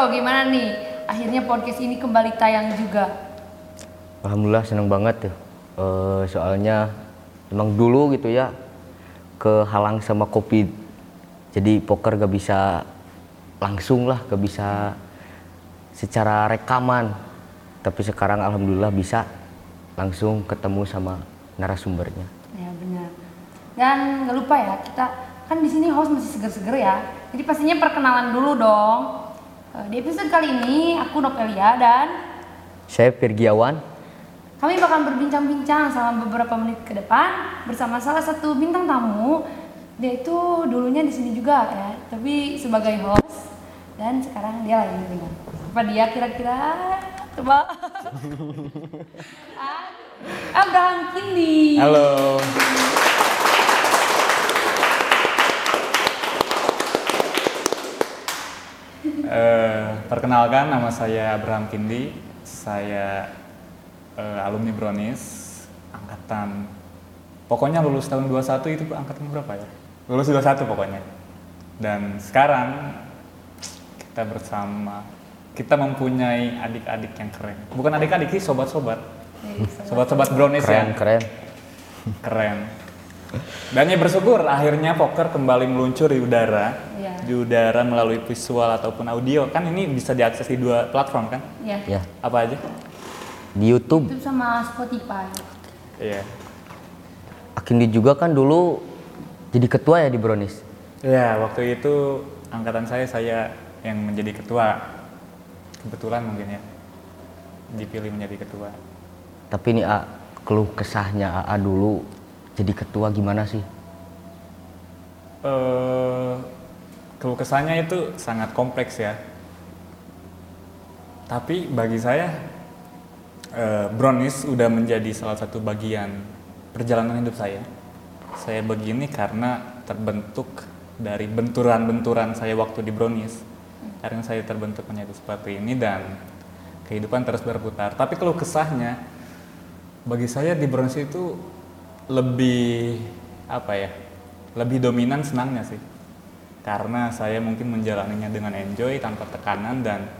Bro, gimana nih? Akhirnya podcast ini kembali tayang juga. Alhamdulillah seneng banget tuh. Eh, soalnya emang dulu gitu ya kehalang sama covid. Jadi poker gak bisa langsung lah, gak bisa secara rekaman. Tapi sekarang alhamdulillah bisa langsung ketemu sama narasumbernya. Ya benar. Dan nggak lupa ya, kita kan di sini host masih seger-seger ya. Jadi pastinya perkenalan dulu dong. Eh, Di episode kali ini aku Novelia dan Saya Virgiawan. kami bakal berbincang-bincang selama beberapa menit ke depan bersama salah satu bintang tamu. Dia itu dulunya di sini juga ya, tapi sebagai host dan sekarang dia lagi dengan apa dia kira-kira coba Ah, Abraham Kindi. Halo. Eh, perkenalkan nama saya Abraham Kindi. Saya eh, alumni Bronis angkatan pokoknya lulus tahun 21 itu angkatan berapa ya? Lulus 21 pokoknya. Dan sekarang kita bersama kita mempunyai adik-adik yang keren. Bukan adik-adik sih, sobat-sobat. Sobat-sobat Brownies Keren yang keren. Keren. Dan ya bersyukur akhirnya poker kembali meluncur di udara. Iya. Di udara melalui visual ataupun audio. Kan ini bisa diakses di dua platform kan? Ya. Ya Apa aja? di YouTube. YouTube sama Spotify. Iya. Akindi juga kan dulu jadi ketua ya di Brownies. Ya, waktu itu angkatan saya saya yang menjadi ketua. Kebetulan mungkin ya. Dipilih menjadi ketua. Tapi ini A, keluh kesahnya AA dulu jadi ketua gimana sih? eh keluh kesahnya itu sangat kompleks ya. Tapi bagi saya eh, Brownies udah menjadi salah satu bagian perjalanan hidup saya. Saya begini karena terbentuk dari benturan-benturan saya waktu di Brownies. Karena saya terbentuk menjadi seperti ini dan kehidupan terus berputar. Tapi keluh kesahnya bagi saya di Brownies itu lebih apa ya? Lebih dominan senangnya sih. Karena saya mungkin menjalaninya dengan enjoy tanpa tekanan dan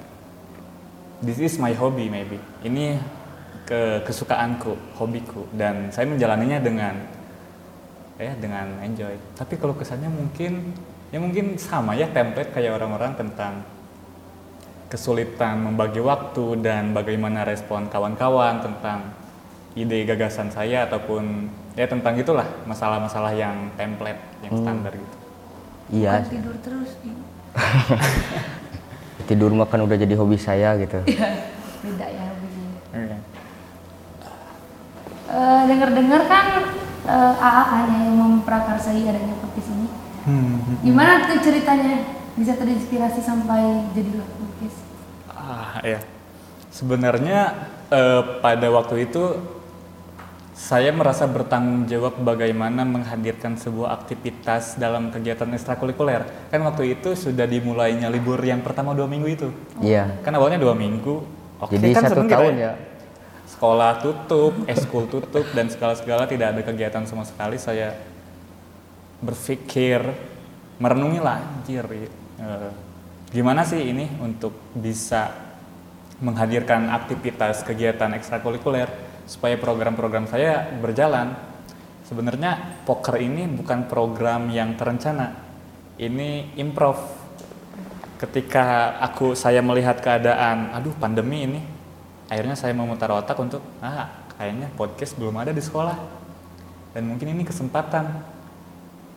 this is my hobby maybe. Ini ke kesukaanku, hobiku dan saya menjalaninya dengan ya dengan enjoy. Tapi kalau kesannya mungkin ya mungkin sama ya template kayak orang-orang tentang kesulitan membagi waktu dan bagaimana respon kawan-kawan tentang ide gagasan saya ataupun ya tentang itulah masalah-masalah yang template yang standar gitu. Iya, Bukan tidur terus. Di. tidur mah kan udah jadi hobi saya gitu. Beda ya begini. Iya. Eh, dengar-dengar kan eh, AA kan yang memprakarsai adanya podcast ini. Hmm. Gimana tuh ceritanya bisa terinspirasi sampai jadilah podcast? Ah ya, sebenarnya eh, pada waktu itu saya merasa bertanggung jawab bagaimana menghadirkan sebuah aktivitas dalam kegiatan ekstrakurikuler. Kan waktu itu sudah dimulainya libur yang pertama dua minggu itu. Iya. Kan awalnya dua minggu. Oke, Jadi kan satu tahun ya. Sekolah tutup, eskul tutup dan segala-segala tidak ada kegiatan sama sekali. Saya berpikir merenungi lah, anjir. eh, gimana sih ini untuk bisa menghadirkan aktivitas kegiatan ekstrakurikuler supaya program-program saya berjalan. Sebenarnya poker ini bukan program yang terencana. Ini improv. Ketika aku saya melihat keadaan, aduh pandemi ini, akhirnya saya memutar otak untuk, ah kayaknya podcast belum ada di sekolah. Dan mungkin ini kesempatan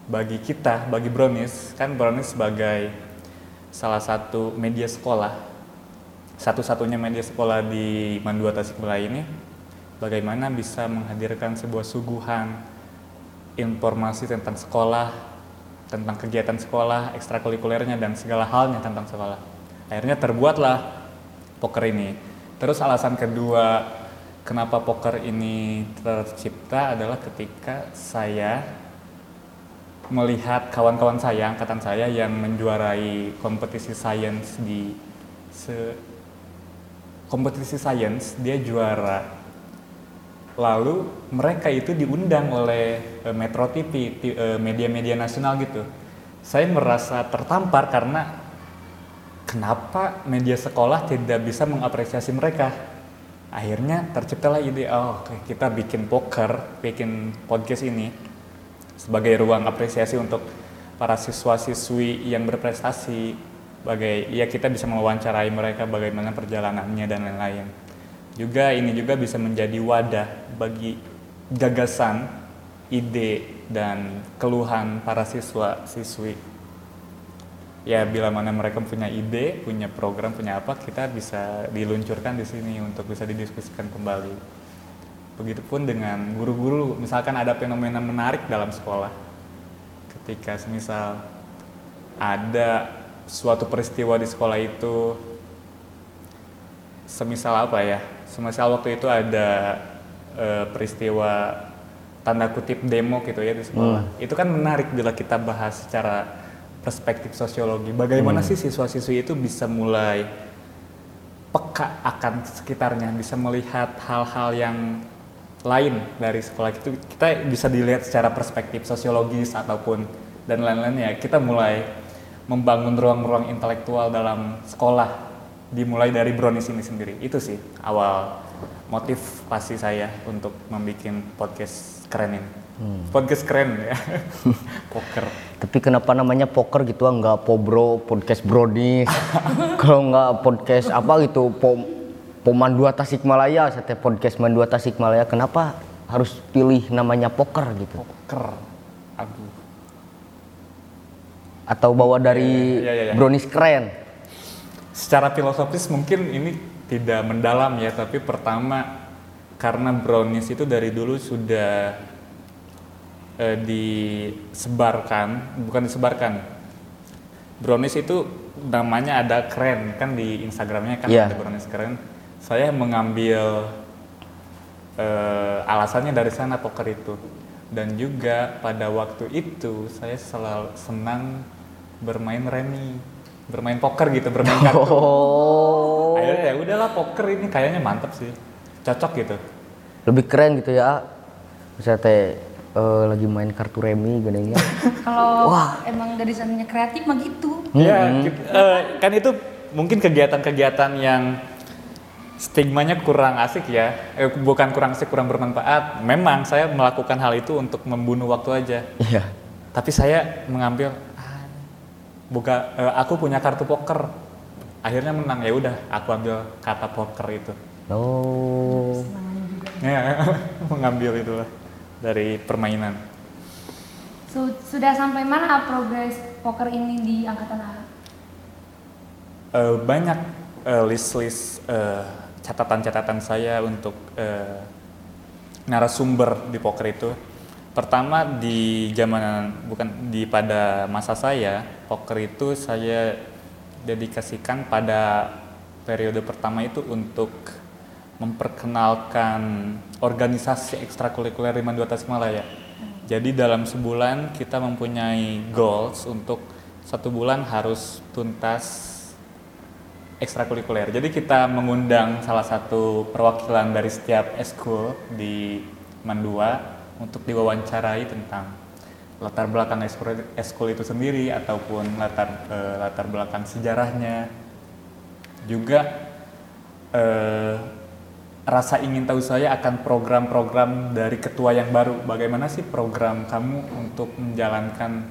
bagi kita, bagi Brownies, kan Brownies sebagai salah satu media sekolah, satu-satunya media sekolah di Mandua Tasikmalaya ini, bagaimana bisa menghadirkan sebuah suguhan informasi tentang sekolah, tentang kegiatan sekolah, ekstrakurikulernya dan segala halnya tentang sekolah. Akhirnya terbuatlah poker ini. Terus alasan kedua kenapa poker ini tercipta adalah ketika saya melihat kawan-kawan saya, angkatan saya yang menjuarai kompetisi sains di se kompetisi sains, dia juara. Lalu mereka itu diundang oleh eh, Metro TV, eh, media-media nasional gitu. Saya merasa tertampar karena kenapa media sekolah tidak bisa mengapresiasi mereka akhirnya terciptalah ide oh kita bikin poker bikin podcast ini sebagai ruang apresiasi untuk para siswa-siswi yang berprestasi bagai ya kita bisa mewawancarai mereka bagaimana perjalanannya dan lain-lain juga ini juga bisa menjadi wadah bagi gagasan ide dan keluhan para siswa siswi. Ya bila mana mereka punya ide punya program punya apa kita bisa diluncurkan di sini untuk bisa didiskusikan kembali. Begitupun dengan guru-guru misalkan ada fenomena menarik dalam sekolah. Ketika semisal ada suatu peristiwa di sekolah itu semisal apa ya semisal waktu itu ada e, peristiwa tanda kutip demo gitu ya di sekolah. Itu kan menarik bila kita bahas secara perspektif sosiologi. Bagaimana sih siswa-siswi itu bisa mulai peka akan sekitarnya bisa melihat hal-hal yang lain dari sekolah itu kita bisa dilihat secara perspektif sosiologis ataupun dan lain-lain ya kita mulai membangun ruang-ruang intelektual dalam sekolah dimulai dari brownies ini sendiri. Itu sih awal motif pasti saya untuk membuat podcast keren ini. Podcast keren ya. Poker. Tapi kenapa namanya poker gitu ah, nggak pobro podcast brownies. Kalau nggak podcast apa gitu pom Pomandua Tasikmalaya setiap podcast Mandua Tasikmalaya kenapa harus pilih namanya poker gitu? Poker. Aduh. Atau bawa dari Iya, iya, iya. brownies keren secara filosofis mungkin ini tidak mendalam ya tapi pertama karena brownies itu dari dulu sudah eh, disebarkan bukan disebarkan. Brownies itu namanya ada keren kan di Instagramnya kan Iya. ada brownies keren. Saya mengambil eh, alasannya dari sana poker itu. Dan juga pada waktu itu saya selalu senang bermain remi bermain poker gitu bermain kartu. Oh. Akhirnya ya udahlah poker ini kayaknya mantep sih. Cocok gitu. Lebih keren gitu ya. Bisa teh eh, lagi main kartu remi gini Kalau emang dari sananya kreatif mah gitu. ya gitu. Eh, kan itu mungkin kegiatan-kegiatan yang stigmanya kurang asik ya. Eh, bukan kurang asik kurang bermanfaat. Memang saya melakukan hal itu untuk membunuh waktu aja. Iya. Tapi saya mengambil buka eh, aku punya kartu poker. Akhirnya menang. Ya udah aku ambil kata poker itu. Oh. Ya mengambil itulah dari permainan. Su- sudah sampai mana progres poker ini di angkatan A? Eh, banyak eh, list-list eh, catatan-catatan saya untuk eh, narasumber di poker itu. Pertama di zaman bukan di pada masa saya poker itu saya dedikasikan pada periode pertama itu untuk memperkenalkan organisasi ekstrakurikuler di Mandua Tasikmalaya. Jadi dalam sebulan kita mempunyai goals untuk satu bulan harus tuntas ekstrakurikuler. Jadi kita mengundang salah satu perwakilan dari setiap eskul di Mandua untuk diwawancarai tentang latar belakang eskul, eskul itu sendiri ataupun latar eh, latar belakang sejarahnya. Juga eh, rasa ingin tahu saya akan program-program dari ketua yang baru. Bagaimana sih program kamu untuk menjalankan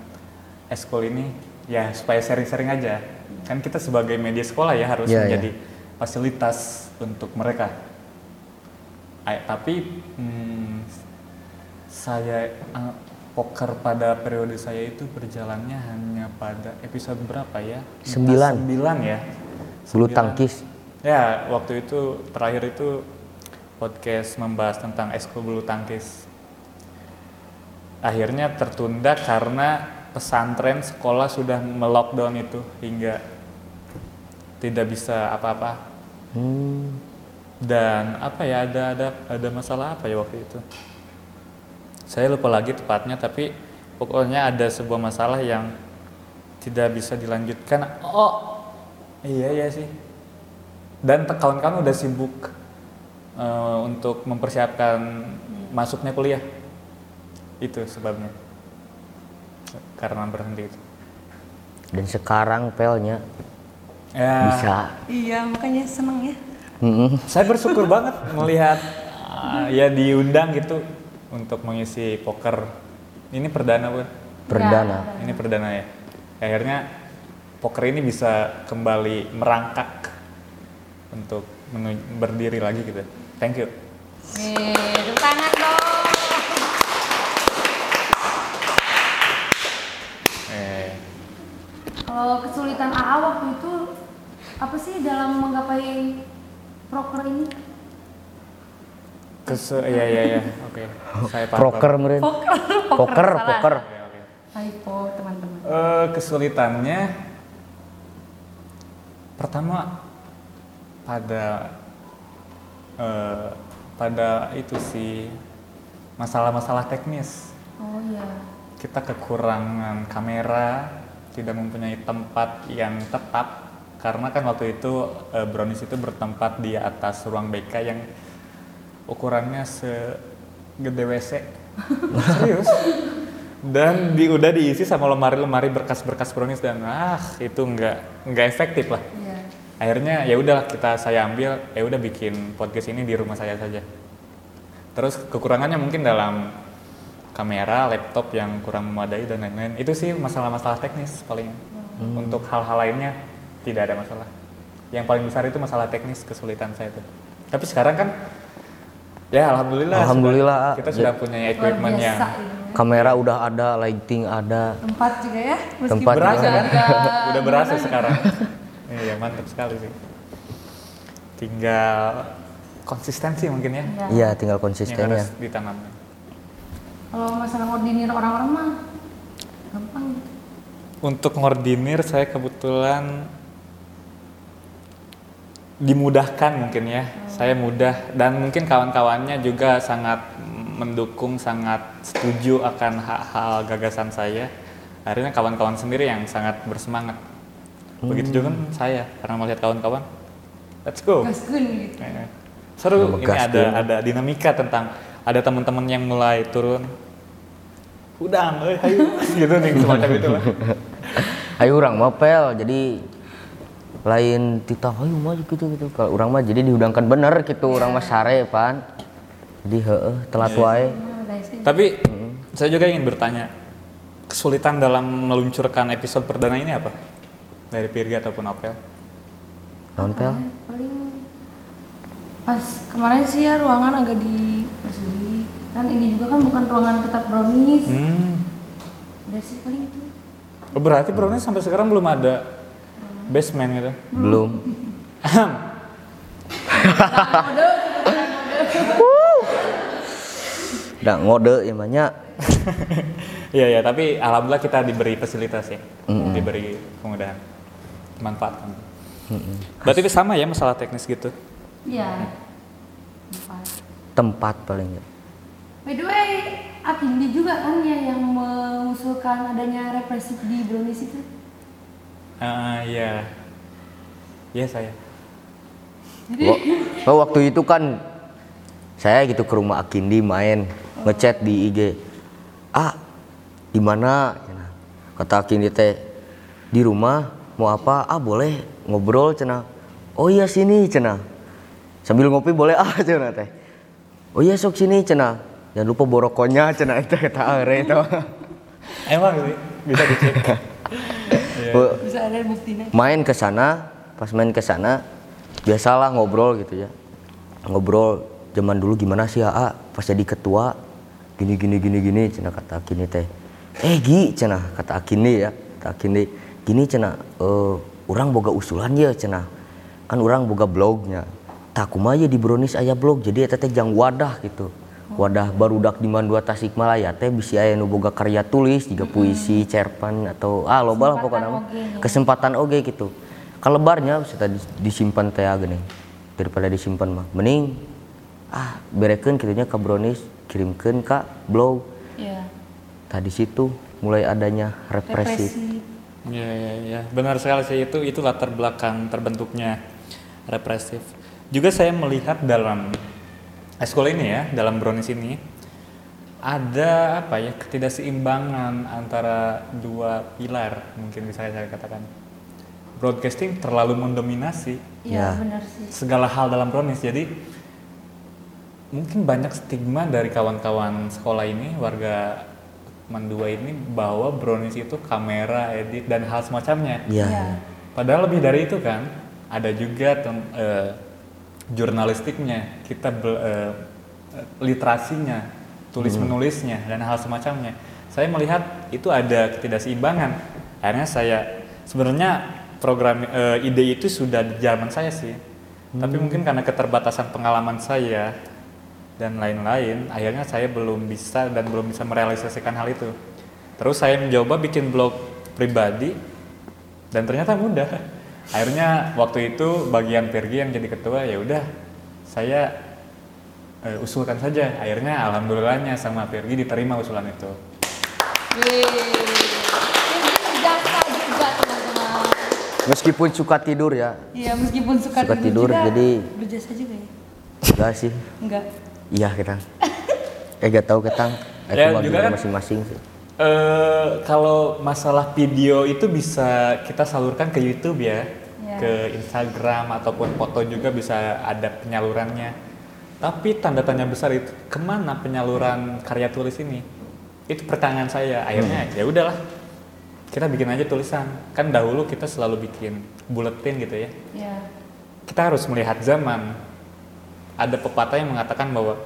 eskul ini? Ya supaya sharing-sharing aja. Kan kita sebagai media sekolah ya harus Iya, iya. menjadi fasilitas untuk mereka. Ay- tapi hmm, saya eh, poker pada periode saya itu berjalannya hanya pada episode berapa ya? Sembilan. Sembilan ya. bulu tangkis Ya, waktu itu terakhir itu podcast membahas tentang ekskul bulu tangkis. Akhirnya tertunda karena pesantren sekolah sudah melockdown itu hingga tidak bisa apa-apa. hmm. Dan apa ya ada ada ada masalah apa ya waktu itu? Saya lupa lagi tepatnya tapi pokoknya ada sebuah masalah yang tidak bisa dilanjutkan. Oh, iya iya sih. Dan kawan-kawan udah sibuk eh, untuk mempersiapkan masuknya kuliah. Itu sebabnya. Karena berhenti itu. dan sekarang pelnya Ya, bisa Iya, makanya seneng ya. Mm-mm. saya bersyukur banget melihat uh, ya diundang gitu untuk mengisi poker. Ini perdana bukan? perdana Ini perdana ya. Akhirnya poker ini bisa kembali merangkak untuk menu- berdiri lagi gitu. Thank you. Nih, tepuk tangan dong. Eh, Kalau kesulitan AA waktu itu apa sih dalam menggapai proker ini? Kese ya ya ya. Oke. Saya paham. proker meren Poker, poker poker Oke, oke. Typo teman-teman. Eh, kesulitannya pertama pada eh, pada itu sih masalah-masalah teknis Oh iya. kita kekurangan kamera tidak mempunyai tempat yang tetap karena kan waktu itu eh, brownies itu bertempat di atas ruang BK yang ukurannya segede WC serius? Dan di, udah diisi sama lemari-lemari berkas-berkas brownies dan ah itu nggak nggak efektif lah. Iya. akhirnya ya udah kita saya ambil ya udah bikin podcast ini di rumah saya saja. Terus kekurangannya mungkin dalam kamera laptop yang kurang memadai dan lain-lain. Itu sih masalah-masalah teknis paling. Untuk hal-hal lainnya tidak ada masalah. Yang paling besar itu masalah teknis kesulitan saya itu tapi sekarang kan ya alhamdulillah sudah- Alhamdulillah. kita sudah punya Luar equipment yang biasa ini. kamera udah ada lighting ada Tempat juga ya. Meskipun Tempat berasa juga. kan udah berasa sekarang iya mantap sekali sih tinggal konsistensi mungkin ya Iya. iya tinggal yang konsistennya harus ditanamkan Kalau masalah koordinir orang-orang mah gampang. Untuk ngordinir saya kebetulan dimudahkan mungkin ya. Saya mudah dan mungkin kawan-kawannya juga sangat mendukung, sangat setuju akan hal-hal gagasan saya. Akhirnya kawan-kawan sendiri yang sangat bersemangat. Begitu juga kan saya karena melihat kawan-kawan, let's go. Gaskeun gitu. Eh, Seru, ini ada ada dinamika tentang ada teman-teman yang mulai turun. Udang, eh, ayo gitu nih semacam itu lah. ayo orang mah pel jadi lain tita ayo maju gitu gitu. Kalau orang mah jadi diundangkan bener gitu orang mah sare pan. Jadi heeh telat wae sih. Tapi saya juga ingin bertanya, kesulitan dalam meluncurkan episode perdana ini apa? Dari Pirga ataupun Apel? non pel paling pas kemarin sih ya ruangan agak dipersegi kan ini juga kan bukan ruangan tetap brownies. Hmm. udah sih paling itu. Oh, berarti Brownies sampai sekarang belum ada basement gitu? belum. Udah ngode ya banyak Iya ya, tapi alhamdulillah kita diberi fasilitas ya, diberi kemudahan, manfaatkan. Berarti itu sama ya masalah teknis gitu? iya. Empat tempat paling ya by the way Akindi juga kan ya yang mengusulkan adanya represif di brownies itu Ah iya, iya saya. Wa- oh, waktu itu kan saya gitu ke rumah Akindi main ngechat di IG ah di mana? Kata Akindi teh di rumah mau apa? Ah boleh ngobrol cina. Oh iya sini cina. Sambil ngopi boleh ah cina teh. Oh iya sok sini cina. Jangan lupa borokonya cina itu kata are itu. Emang bisa dicek. Bu- bisa ada buktinya main ke sana pas main ke sana biasalah ngobrol gitu ya. Ngobrol zaman dulu gimana sih AA pas jadi ketua gini gini gini gini cina kata Akini teh. Eh Gi cina kata Akini ya kata Akini. Gini cina eh orang boga usulan ya cina. Kan orang boga blognya. Tak kumaha di brownies aya blog jadi eta teh jang wadah gitu wadah barudak di Mandua Tasikmalaya teh bisa aya nu boga karya tulis juga puisi cerpen atau ah loba lah pokoknya oge nya. kesempatan oge gitu. Kalebarnya bisa tadi disimpan teh gini daripada disimpan mah. Mending ah berekeun kitunya ke brownies kirimkeun ka blog ya tadi situ mulai adanya represif represi. Iya iya iya, benar sekali sih. Itu itu latar belakang terbentuknya represif. Juga saya melihat dalam eskul ini ya, dalam brownies ini ada apa ya ketidakseimbangan antara dua pilar mungkin bisa saya katakan. broadcasting terlalu mendominasi Iya Ya. benar sih. segala hal dalam brownies. Jadi mungkin banyak stigma dari kawan-kawan sekolah ini, warga Mandua ini bahwa brownies itu kamera, edit dan hal semacamnya. Iya. Iya. Padahal lebih dari itu kan, ada juga tem- eh, jurnalistiknya, kita eh, literasinya, tulis menulisnya dan hal semacamnya. Saya melihat itu ada ketidakseimbangan. Akhirnya saya sebenarnya program eh, ide itu sudah di zaman saya sih, tapi mungkin karena keterbatasan pengalaman saya dan lain-lain, akhirnya saya belum bisa dan belum bisa merealisasikan hal itu. Terus saya mencoba bikin blog pribadi dan ternyata mudah. Akhirnya waktu itu bagian Pergi yang jadi ketua ya udah saya eh, usulkan saja. Akhirnya alhamdulillahnya sama Pergi diterima usulan itu. Wih. Ini jasa juga teman-teman. Meskipun suka tidur ya, Iya meskipun suka, Suka tidur, juga, jadi- berjasa juga ya. enggak sih. Enggak. Iya ketang. Eh gak tahu ketang. Itu Ya, juga kan- masing-masing sih. Eh kalau masalah video itu bisa kita salurkan ke YouTube ya, Ya. ke Instagram ataupun foto juga bisa ada penyalurannya. Tapi tanda tanya besar itu ke mana penyaluran karya tulis ini? Itu pertanyaan saya. Akhirnya ya udahlah, kita bikin aja tulisan. Kan dahulu kita selalu bikin buletin gitu ya. Ya. Kita harus melihat zaman. Ada pepatah yang mengatakan bahwa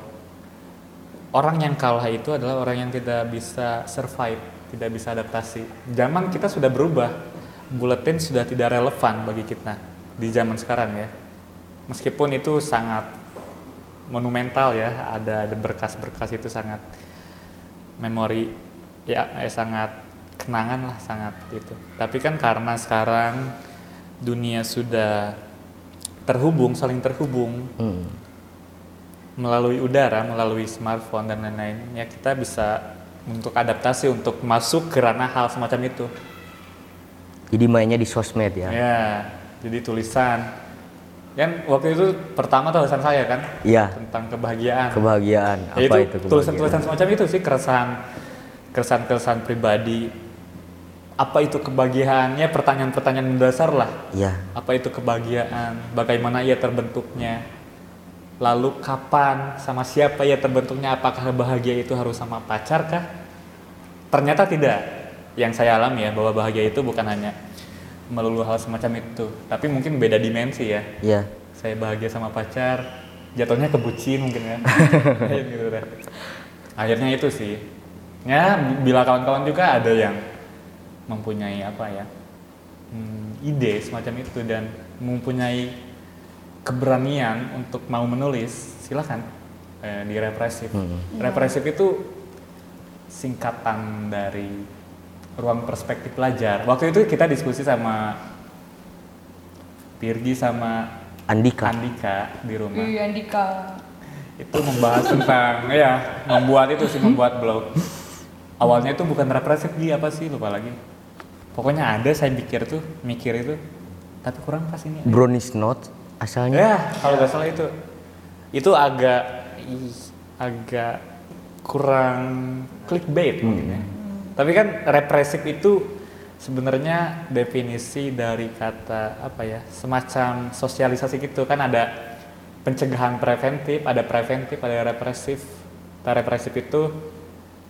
orang yang kalah itu adalah orang yang tidak bisa survive, tidak bisa adaptasi. Zaman kita sudah berubah, buletin sudah tidak relevan bagi kita di zaman sekarang ya. Meskipun itu sangat monumental ya, ada berkas-berkas itu sangat memori ya eh, sangat kenangan lah sangat itu. Tapi kan karena sekarang dunia sudah terhubung, saling terhubung, Hmm. Melalui udara, melalui smartphone dan lain-lain, ya kita bisa untuk adaptasi untuk masuk ke ranah hal semacam itu. Jadi mainnya di sosmed ya. Ya, jadi tulisan. Kan waktu itu pertama tulisan saya kan Iya. tentang kebahagiaan. Kebahagiaan. Ya, Apa itu itu tulisan-tulisan semacam itu sih keresahan keresahan-keresahan pribadi. Apa itu kebahagiaan? Ya pertanyaan-pertanyaan mendasar lah. Iya. Apa itu kebahagiaan? Bagaimana ia terbentuknya? Lalu kapan sama siapa ia terbentuknya? Apakah bahagia itu harus sama pacar kah? Ternyata tidak. Yang saya alami ya bahwa bahagia itu bukan hanya melulu hal semacam itu, tapi mungkin beda dimensi ya. Iya. Saya bahagia sama pacar, jatuhnya kebucin mungkin ya. Gitu deh. Akhirnya itu sih. Ya, bila kawan-kawan juga ada yang mempunyai apa ya? hmm, ide semacam itu dan mempunyai keberanian untuk mau menulis, silakan eh, di represif. Hmm. Represif itu singkatan dari ruang perspektif pelajar. Waktu itu kita diskusi sama Pirgi sama Andika. Andika di rumah. Wih Andika. Itu membahas tentang ya membuat itu sih membuat blog. Awalnya itu bukan represif Gi, apa sih lupa lagi. Pokoknya ada saya pikir tuh mikir itu tapi kurang pas ini. Brownies Note asalnya. Ya, kalau nggak salah itu itu agak agak kurang clickbait mungkin ya. Tapi kan represif itu sebenarnya definisi dari kata apa ya semacam sosialisasi gitu kan ada pencegahan preventif, ada preventif, ada represif. Nah, represif itu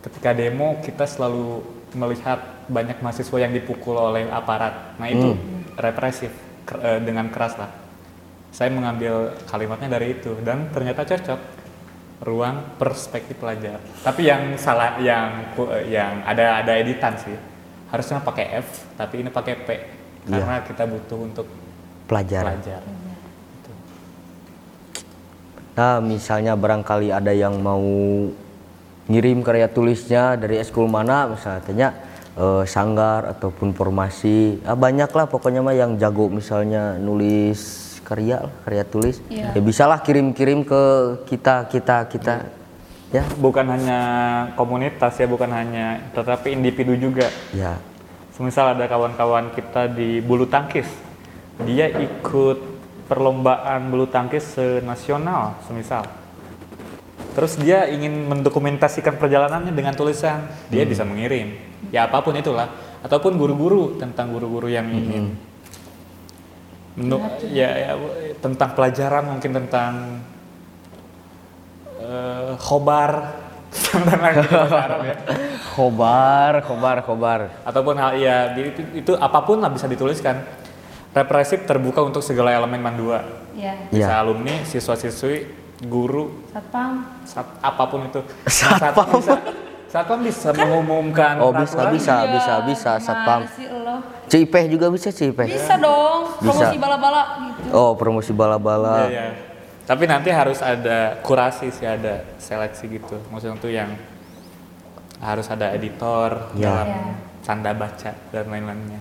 ketika demo kita selalu melihat banyak mahasiswa yang dipukul oleh aparat. Nah itu represif ker- eh, dengan keras lah. Saya mengambil kalimatnya dari itu dan ternyata cocok ruang perspektif pelajar. Tapi yang salah yang ku- yang ada ada editan sih. Harusnya pakai F, tapi ini pakai P karena kita butuh untuk Pelajar. pelajar. Nah, misalnya barangkali ada yang mau ngirim karya tulisnya dari eskul mana, misalnya tanya eh, sanggar ataupun formasi, ah, banyak lah pokoknya mah yang jago misalnya nulis karya, karya tulis, Iya. ya bisalah kirim-kirim ke kita, kita, kita, ya, Bukan hanya komunitas ya, bukan hanya tetapi individu juga. ya, Semisal ada kawan-kawan kita di bulu tangkis, dia ikut perlombaan bulu tangkis senasional, semisal. Terus dia ingin mendokumentasikan perjalanannya dengan tulisan, dia bisa mengirim. Ya apa pun itulah, ataupun guru-guru tentang guru-guru yang ingin Menurut ya, ya tentang pelajaran mungkin tentang eh, khobar ya. Khobar, khobar, khobar. Ataupun hal ya itu, itu apa pun lah bisa dituliskan. Represif terbuka untuk segala elemen mandua. Ya, Bisa Iya. alumni, siswa-siswi, guru, satpam. sat- apa pun itu. Satpam. bisa, satpam bisa mengumumkan Oh, bisa, bisa. Iya, bisa, gimana satpam. Cipeh juga bisa Cipeh. Bisa dong, Bisa. promosi bala-bala gitu. Oh, promosi bala-bala. Iya, iya. Tapi nanti harus ada kurasi sih, ada seleksi gitu. Maksudnya tuh yang harus ada editor Iya. dalam Iya. canda baca dan lain-lainnya.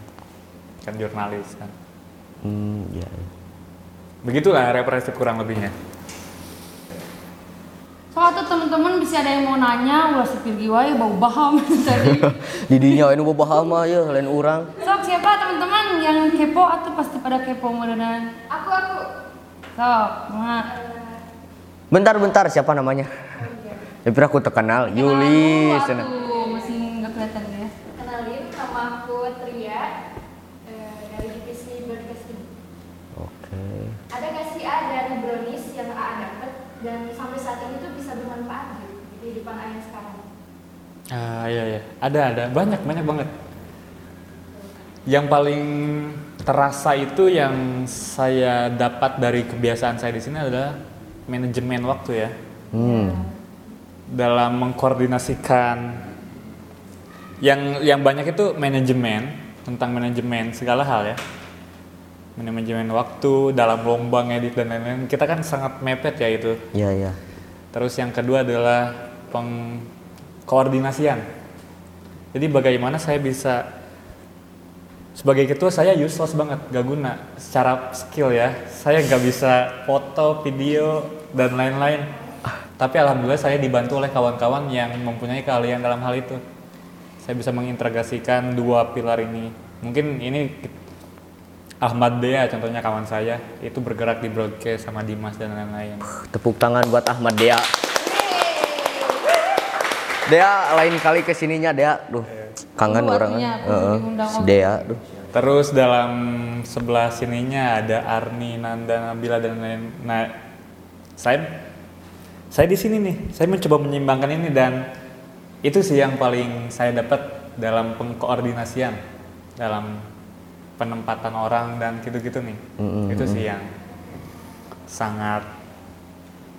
Kan jurnalis kan. Hmm, iya. Begitulah represif kurang lebihnya. Soalnya tuh teman-teman bisa ada yang mau nanya, ulah sepir giwai bau baham tadi. Didinya ini boba hama ya, lain orang. Sok siapa teman-teman yang kepo atau pasti pada kepo modelan? Aku aku Sok, nah. Bentar, bentar, siapa namanya? Tapi aku terkenal, Yuli. Dulu, Tuh, masih nggak kelihatan ya. kenalin nama aku Tria eh, dari divisi broadcasting. Oke. Ada nggak sih A dari brownies yang A dapat dan sampai saat ini tuh bisa bermanfaat gitu di kehidupan A yang sekarang? Ah iya iya, ada ada banyak banyak banget. Yang paling terasa itu yang saya dapat dari kebiasaan saya di sini adalah manajemen waktu ya. Hmm. dalam mengkoordinasikan yang yang banyak itu manajemen tentang manajemen segala hal ya manajemen waktu dalam lomba ngedit dan lain-lain. Kita kan sangat mepet ya itu. Iya, iya. terus yang kedua adalah pengkoordinasian. Jadi bagaimana saya bisa sebagai ketua saya useless banget gak guna secara skill ya. Saya gak bisa foto video dan lain-lain. Tapi alhamdulillah saya dibantu oleh kawan-kawan yang mempunyai keahlian dalam hal itu. Saya bisa mengintegrasikan dua pilar ini. Mungkin ini Ahmad Dea contohnya kawan saya itu bergerak di broadcast sama Dimas dan lain-lain Tepuk tangan buat Ahmad Dea. Dea lain kali ke sininya Dea, duh kangen Tunggu orang. si. Dea, duh. Terus dalam sebelah sininya ada Arni, Nanda, Nabila dan lain. Nah, saya saya di sini nih. Saya mencoba menyeimbangkan ini dan itu sih yang paling saya dapat dalam pengkoordinasian dalam penempatan orang dan gitu-gitu nih. Mm-mm. Itu sih yang sangat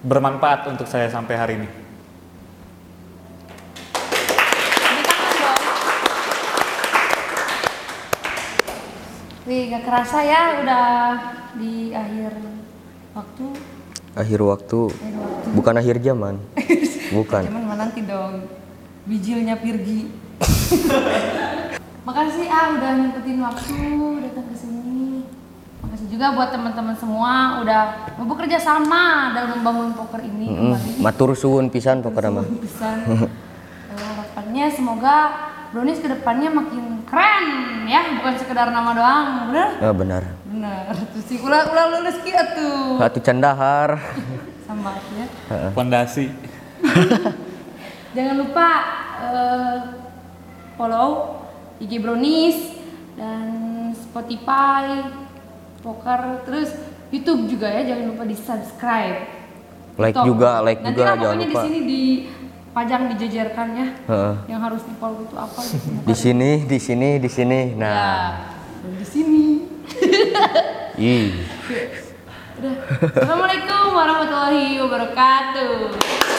bermanfaat untuk saya sampai hari ini. Tangan dong. Wih, gak kerasa ya udah di akhir waktu. Akhir waktu, Akhir waktu. bukan akhir zaman. Bukan. Mana nanti dong bijilnya Pirgi. Makasih ah udah nyempetin waktu datang ke sini. Makasih juga buat teman-teman semua udah mau bekerja sama dalam membangun poker ini Mm-mm. kembali. Matur suwun pisan pokoknya mah. Pesan. Eh, harapannya semoga Brownies ke depannya makin keren ya, bukan sekedar nama doang, bener? Ah, benar. Bener. Terus sih ulah ulah lulus ki atuh. Satu candahar. Sama ya. Fondasi. Jangan lupa eh, follow IG Brownies dan Spotify, Poker, terus YouTube juga ya. Jangan lupa di subscribe. Like juga, like Nanti juga, lah jangan lupa. di sini dipajang dijejerkan ya. Heeh. Yang harus di follow itu apa gitu. Di sini, di sini, di sini. Ya, Nah, dan di sini. ih. Assalamualaikum warahmatullahi wabarakatuh.